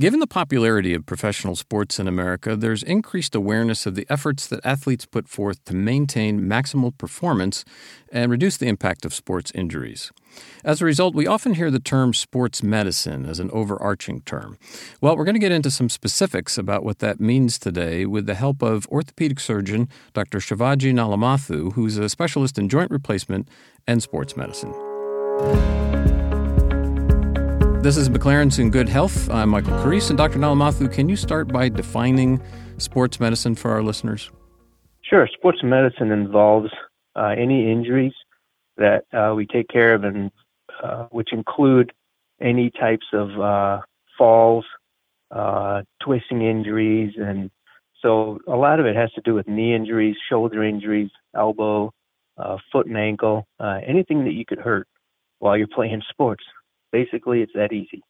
Given the popularity of professional sports in America, there's increased awareness of the efforts that athletes put forth to maintain maximal performance and reduce the impact of sports injuries. As a result, we often hear the term sports medicine as an overarching term. Well, we're going to get into some specifics about what that means today with the help of orthopedic surgeon Dr. Shivajee Nallamothu, who's a specialist in joint replacement and sports medicine. This is McLaren's in Good Health. I'm Michael Carrese. And Dr. Nallamothu, can you start by defining sports medicine for our listeners? Sure. Sports medicine involves uh, any injuries that uh, we take care of, and uh, which include any types of uh, falls, uh, twisting injuries, and so a lot of it has to do with knee injuries, shoulder injuries, elbow, uh, foot and ankle, anything that you could hurt while you're playing sports. Basically, it's that easy.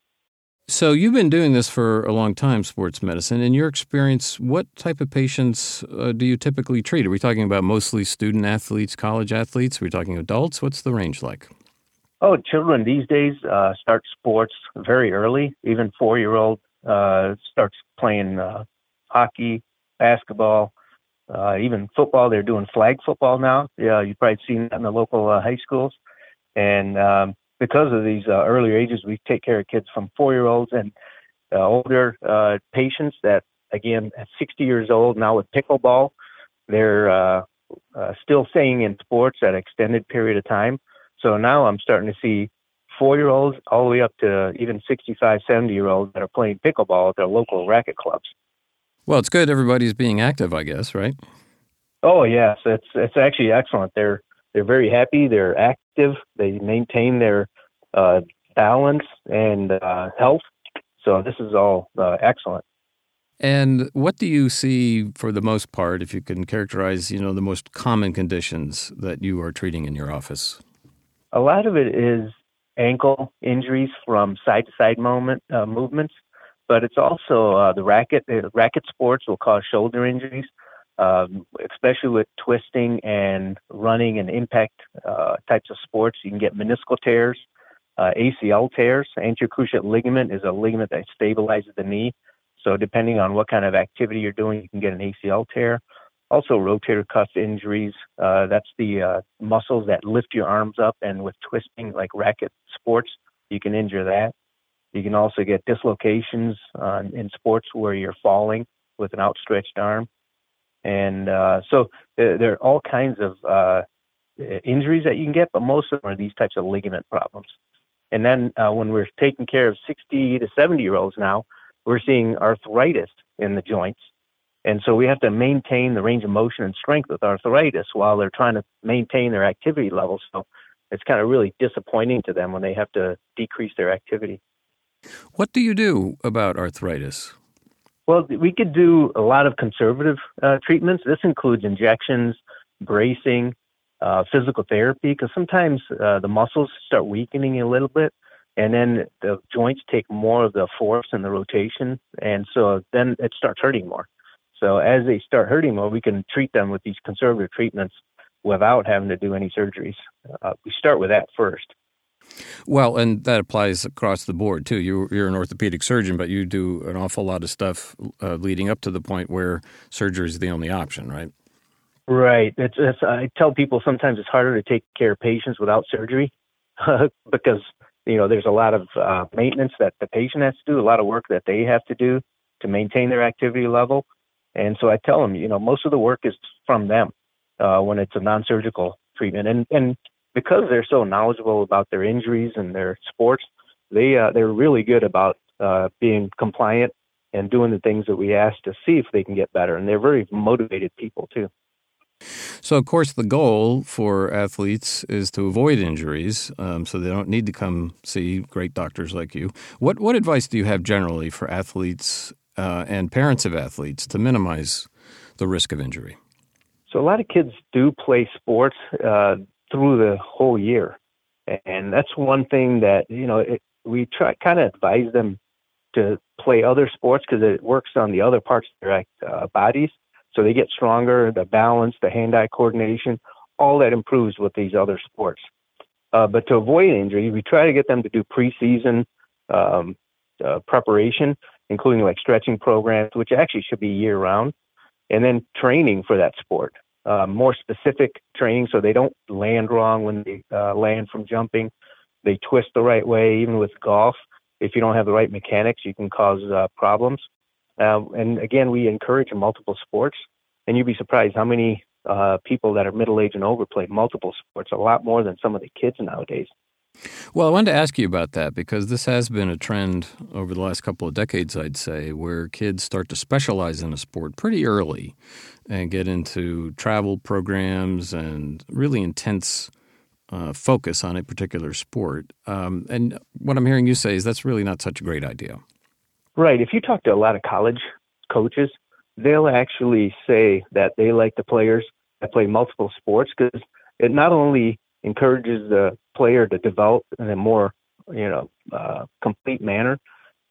So, you've been doing this for a long time, sports medicine. In your experience, what type of patients uh, do you typically treat? Are we talking about mostly student athletes, college athletes? Are we talking adults? What's the range like? Oh, children these days uh, start sports very early. Even four year old uh, starts playing uh, hockey, basketball, uh, even football. They're doing flag football now. Yeah, you've probably seen that in the local uh, high schools. And um, because of these uh, earlier ages, we take care of kids from four year olds and uh, older uh, patients that, again, at 60 years old now with pickleball, they're uh, uh, still staying in sports at an extended period of time. So now I'm starting to see four year olds all the way up to even 65, 70 year olds that are playing pickleball at their local racket clubs. Well, it's good everybody's being active, I guess, right? Oh yes, it's it's actually excellent. They're they're very happy. They're active. They maintain their uh, balance and uh, health. So this is all uh, excellent. And what do you see for the most part, if you can characterize, you know, the most common conditions that you are treating in your office? A lot of it is ankle injuries from side to side moment uh, movements, but it's also uh, the racket. Uh, racket sports will cause shoulder injuries um, especially with twisting and running and impact uh, types of sports. You can get meniscal tears, uh, ACL tears. Anterior cruciate ligament is a ligament that stabilizes the knee. So depending on what kind of activity you're doing, you can get an ACL tear. Also, rotator cuff injuries. Uh, that's the uh, muscles that lift your arms up, and with twisting, like racket sports, you can injure that. You can also get dislocations uh, in sports where you're falling with an outstretched arm. And uh, so there, are all kinds of uh, injuries that you can get, but most of them are these types of ligament problems. And then uh, when we're taking care of 60 to 70 year olds now, we're seeing arthritis in the joints. And so we have to maintain the range of motion and strength with arthritis while they're trying to maintain their activity levels. So it's kind of really disappointing to them when they have to decrease their activity. What do you do about arthritis? Well, we could do a lot of conservative uh, treatments. This includes injections, bracing, uh, physical therapy, because sometimes uh, the muscles start weakening a little bit, and then the joints take more of the force and the rotation, and so then it starts hurting more. So as they start hurting more, we can treat them with these conservative treatments without having to do any surgeries. Uh, we start with that first. Well, and that applies across the board too. You, are an orthopedic surgeon, but you do an awful lot of stuff uh, leading up to the point where surgery is the only option, right? Right. I tell people sometimes it's harder to take care of patients without surgery because you know there's a lot of uh, maintenance that the patient has to do, a lot of work that they have to do to maintain their activity level. And so I tell them, you know, most of the work is from them uh, when it's a non-surgical treatment. And and because they're so knowledgeable about their injuries and their sports, they uh, they're really good about uh, being compliant and doing the things that we ask to see if they can get better. And they're very motivated people too. So, of course, the goal for athletes is to avoid injuries, um, so they don't need to come see great doctors like you. What what advice do you have generally for athletes uh, and parents of athletes to minimize the risk of injury? So, a lot of kids do play sports. Uh, through the whole year. And that's one thing that, you know, it, we try kind of advise them to play other sports because it works on the other parts of their uh, bodies. So they get stronger, the balance, the hand eye coordination, all that improves with these other sports. Uh, but to avoid injury, we try to get them to do preseason um, uh, preparation. including like stretching programs, which actually should be year round, and then training for that sport. Uh, more specific training so they don't land wrong when they uh, land from jumping. They twist the right way, even with golf. If you don't have the right mechanics, you can cause uh, problems. Um, and again, we encourage multiple sports, and you'd be surprised how many uh, people that are middle aged and over play multiple sports, a lot more than some of the kids nowadays. Well, I wanted to ask you about that because this has been a trend over the last couple of decades, I'd say, where kids start to specialize in a sport pretty early and get into travel programs and really intense uh, focus on a particular sport. Um, and what I'm hearing you say is that's really not such a great idea. Right. If you talk to a lot of college coaches, they'll actually say that they like the players that play multiple sports because it not only encourages the player to develop in a more you know uh, complete manner.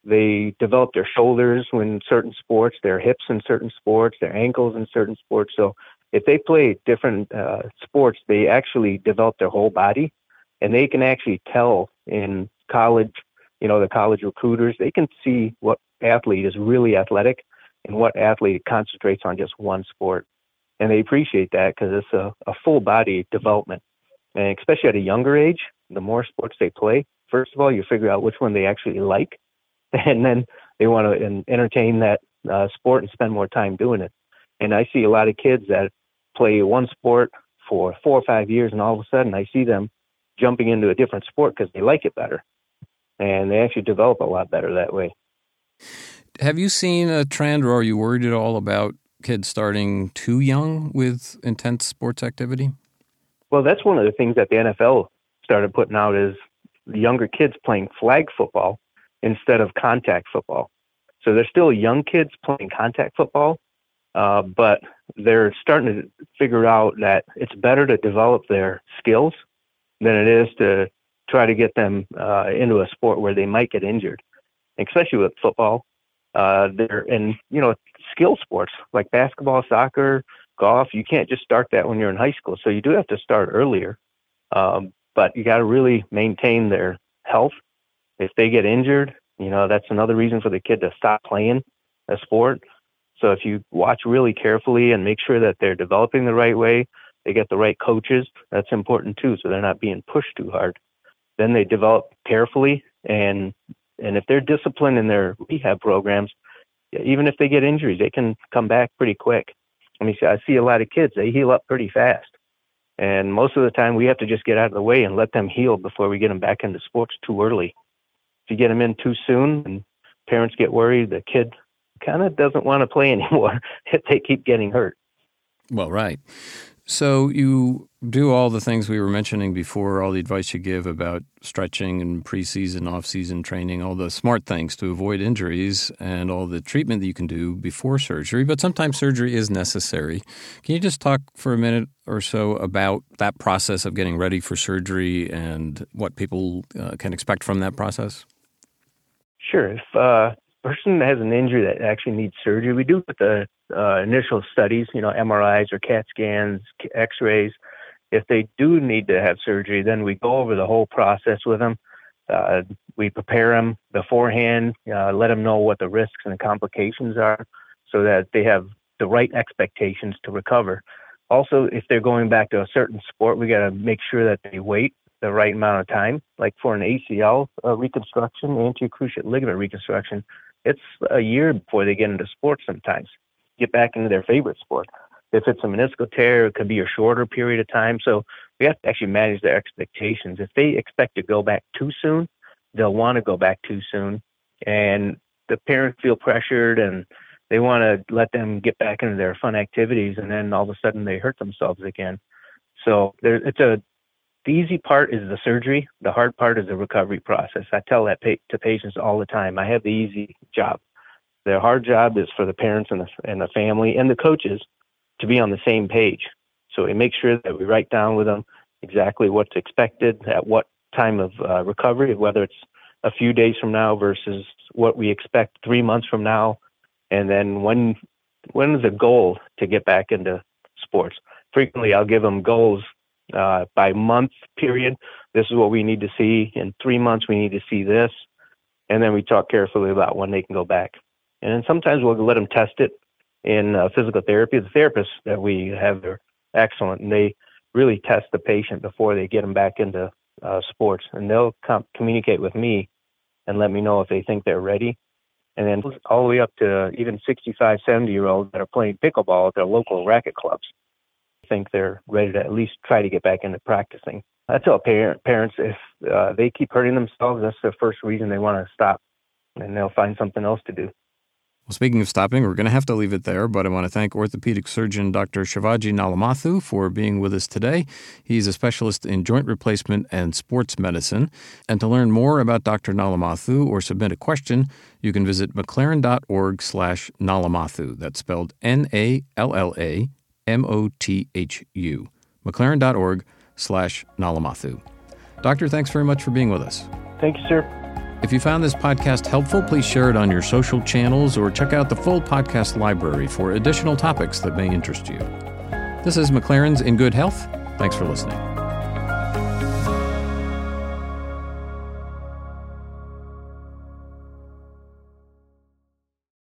They develop their shoulders in certain sports, their hips in certain sports, their ankles in certain sports. So if they play different uh, sports, they actually develop their whole body, and they can actually tell in college. You know, the college recruiters they can see what athlete is really athletic and what athlete concentrates on just one sport, and they appreciate that because it's a, a full body development and especially at a younger age, the more sports they play, first of all, you figure out which one they actually like, and then they want to entertain that uh, sport and spend more time doing it. And I see a lot of kids that play one sport for four or five years, and all of a sudden I see them jumping into a different sport because they like it better, and they actually develop a lot better that way. Have you seen a trend, or are you worried at all about kids starting too young with intense sports activity? Well, that's one of the things that the NFL started putting out is younger kids playing flag football instead of contact football. So they're still young kids playing contact football, uh, but they're starting to figure out that it's better to develop their skills than it is to try to get them uh, into a sport where they might get injured, especially with football. Uh, they're in, you know, skill sports like basketball, soccer, golf, you can't just start that when you're in high school. So you do have to start earlier. Um, but you got to really maintain their health. If they get injured, you know, that's another reason for the kid to stop playing a sport. So if you watch really carefully and make sure that they're developing the right way, they get the right coaches, that's important too. So they're not being pushed too hard. Then they develop carefully and and if they're disciplined in their rehab programs, even if they get injuries, they can come back pretty quick. I mean, I see a lot of kids, they heal up pretty fast. And most of the time, we have to just get out of the way and let them heal before we get them back into sports too early. If you get them in too soon and parents get worried, the kid kind of doesn't want to play anymore if they keep getting hurt. Well, right. So you do all the things we were mentioning before, all the advice you give about stretching and preseason, off-season training, all the smart things to avoid injuries, and all the treatment that you can do before surgery. But sometimes surgery is necessary. Can you just talk for a minute or so about that process of getting ready for surgery and what people uh, can expect from that process? Sure. If uh, person has an injury that actually needs surgery, we do put the uh, initial studies, you know, MRIs or CAT scans, X-rays. If they do need to have surgery, then we go over the whole process with them. Uh, we prepare them beforehand, uh, let them know what the risks and the complications are, so that they have the right expectations to recover. Also, if they're going back to a certain sport, we got to make sure that they wait the right amount of time. Like for an ACL uh, reconstruction, anterior cruciate ligament reconstruction, it's a year before they get into sports sometimes, get back into their favorite sport. If it's a meniscal tear, it could be a shorter period of time. So we have to actually manage their expectations. If they expect to go back too soon, they'll want to go back too soon. And the parents feel pressured and they want to let them get back into their fun activities and then all of a sudden they hurt themselves again. So there, it's a the easy part is the surgery. The hard part is the recovery process. I tell that pa- to patients all the time. I have the easy job. The hard job is for the parents and the, and the family and the coaches to be on the same page. So we make sure that we write down with them exactly what's expected at what time of uh, recovery, whether it's a few days from now versus what we expect three months from now, and then when when is the goal to get back into sports. Frequently, I'll give them goals uh, by month period. This is what we need to see. In three months, we need to see this. And then we talk carefully about when they can go back. And then sometimes we'll let them test it in uh, physical therapy. The therapists that we have are excellent, and they really test the patient before they get them back into uh, sports. And they'll com- communicate with me and let me know if they think they're ready. And then all the way up to even 65, 70 year olds that are playing pickleball at their local racket clubs think they're ready to at least try to get back into practicing. I tell parent, parents if uh, they keep hurting themselves, that's the first reason they want to stop, and they'll find something else to do. Well, speaking of stopping, we're going to have to leave it there, but I want to thank orthopedic surgeon Dr. Shivajee Nallamothu for being with us today. He's a specialist in joint replacement and sports medicine. And to learn more about Dr. Nallamothu or submit a question, you can visit mclaren.org slash Nallamothu. That's spelled N-A-L-L-A M-O-T-H-U. mclaren.org slash Nallamothu. Doctor, thanks very much for being with us. Thank you, sir. If you found this podcast helpful, please share it on your social channels or check out the full podcast library for additional topics that may interest you. This is McLaren's In Good Health. Thanks for listening.